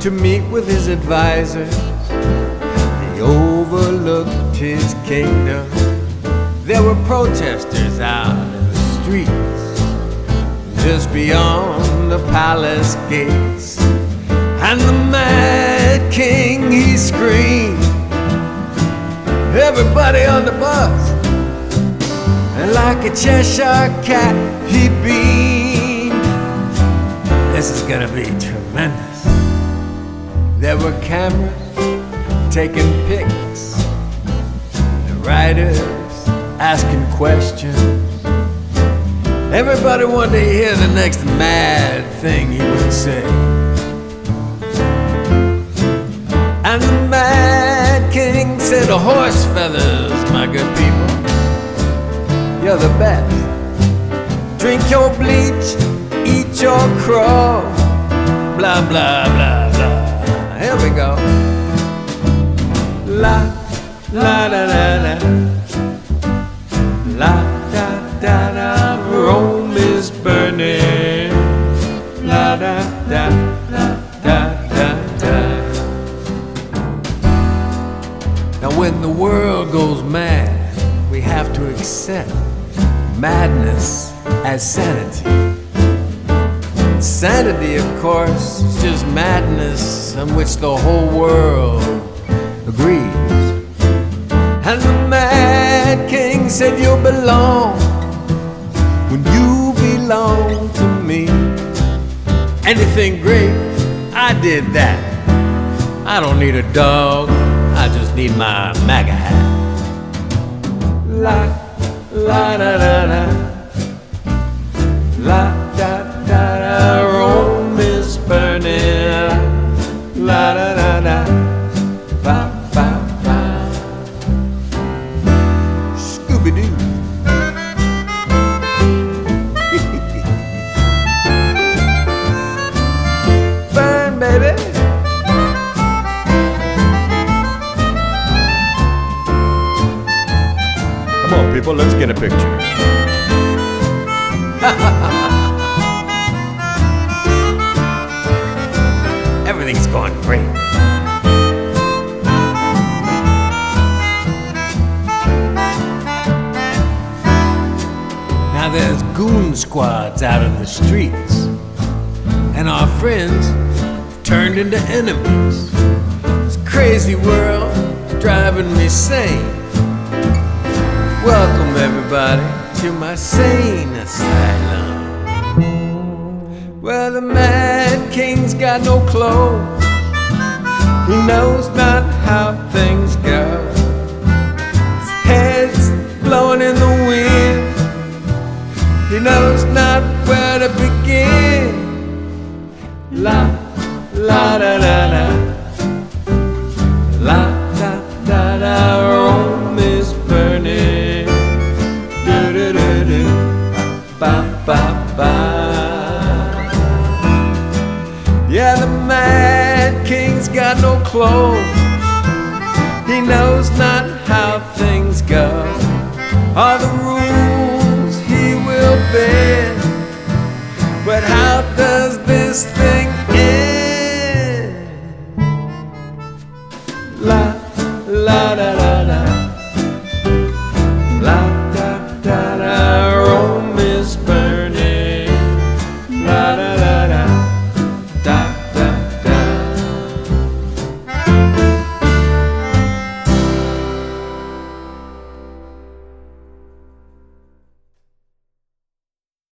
to meet with his advisors. He overlooked his kingdom. There were protesters out in the streets, just beyond the palace gates. And the mad king, he screamed, Everybody on the bus! And like a Cheshire cat, he beamed. This is gonna be tremendous. There were cameras taking pics, the writers asking questions. Everybody wanted to hear the next mad thing he would say. And the Mad King said, Horse feathers, my good people, you're the best. Drink your bleach, eat your crow, blah, blah, blah, blah. Here we go. La, la, da, da, da. La, da, da, da. Rome is burning. La, da, da, da, da, da. Now, when the world goes mad, we have to accept madness as sanity. Sanity, of course, is just madness on which the whole world agrees. And the Mad King said, You belong when you belong to me. Anything great, I did that. I don't need a dog, I just need my MAGA hat. La, la, da, da. people, let's get a picture. Everything's going great. Now there's goon squads out in the streets, and our friends turned into enemies. This crazy world is driving me sane. Welcome everybody to my sane asylum. Well, the Mad King's got no clothes. He knows not how things go. His head's blowing in the wind. He knows not where to begin. La, la, da, da, da. The king's got no clothes. He knows not how things go. All the rules he will bend. But how does this thing end? La, la, da.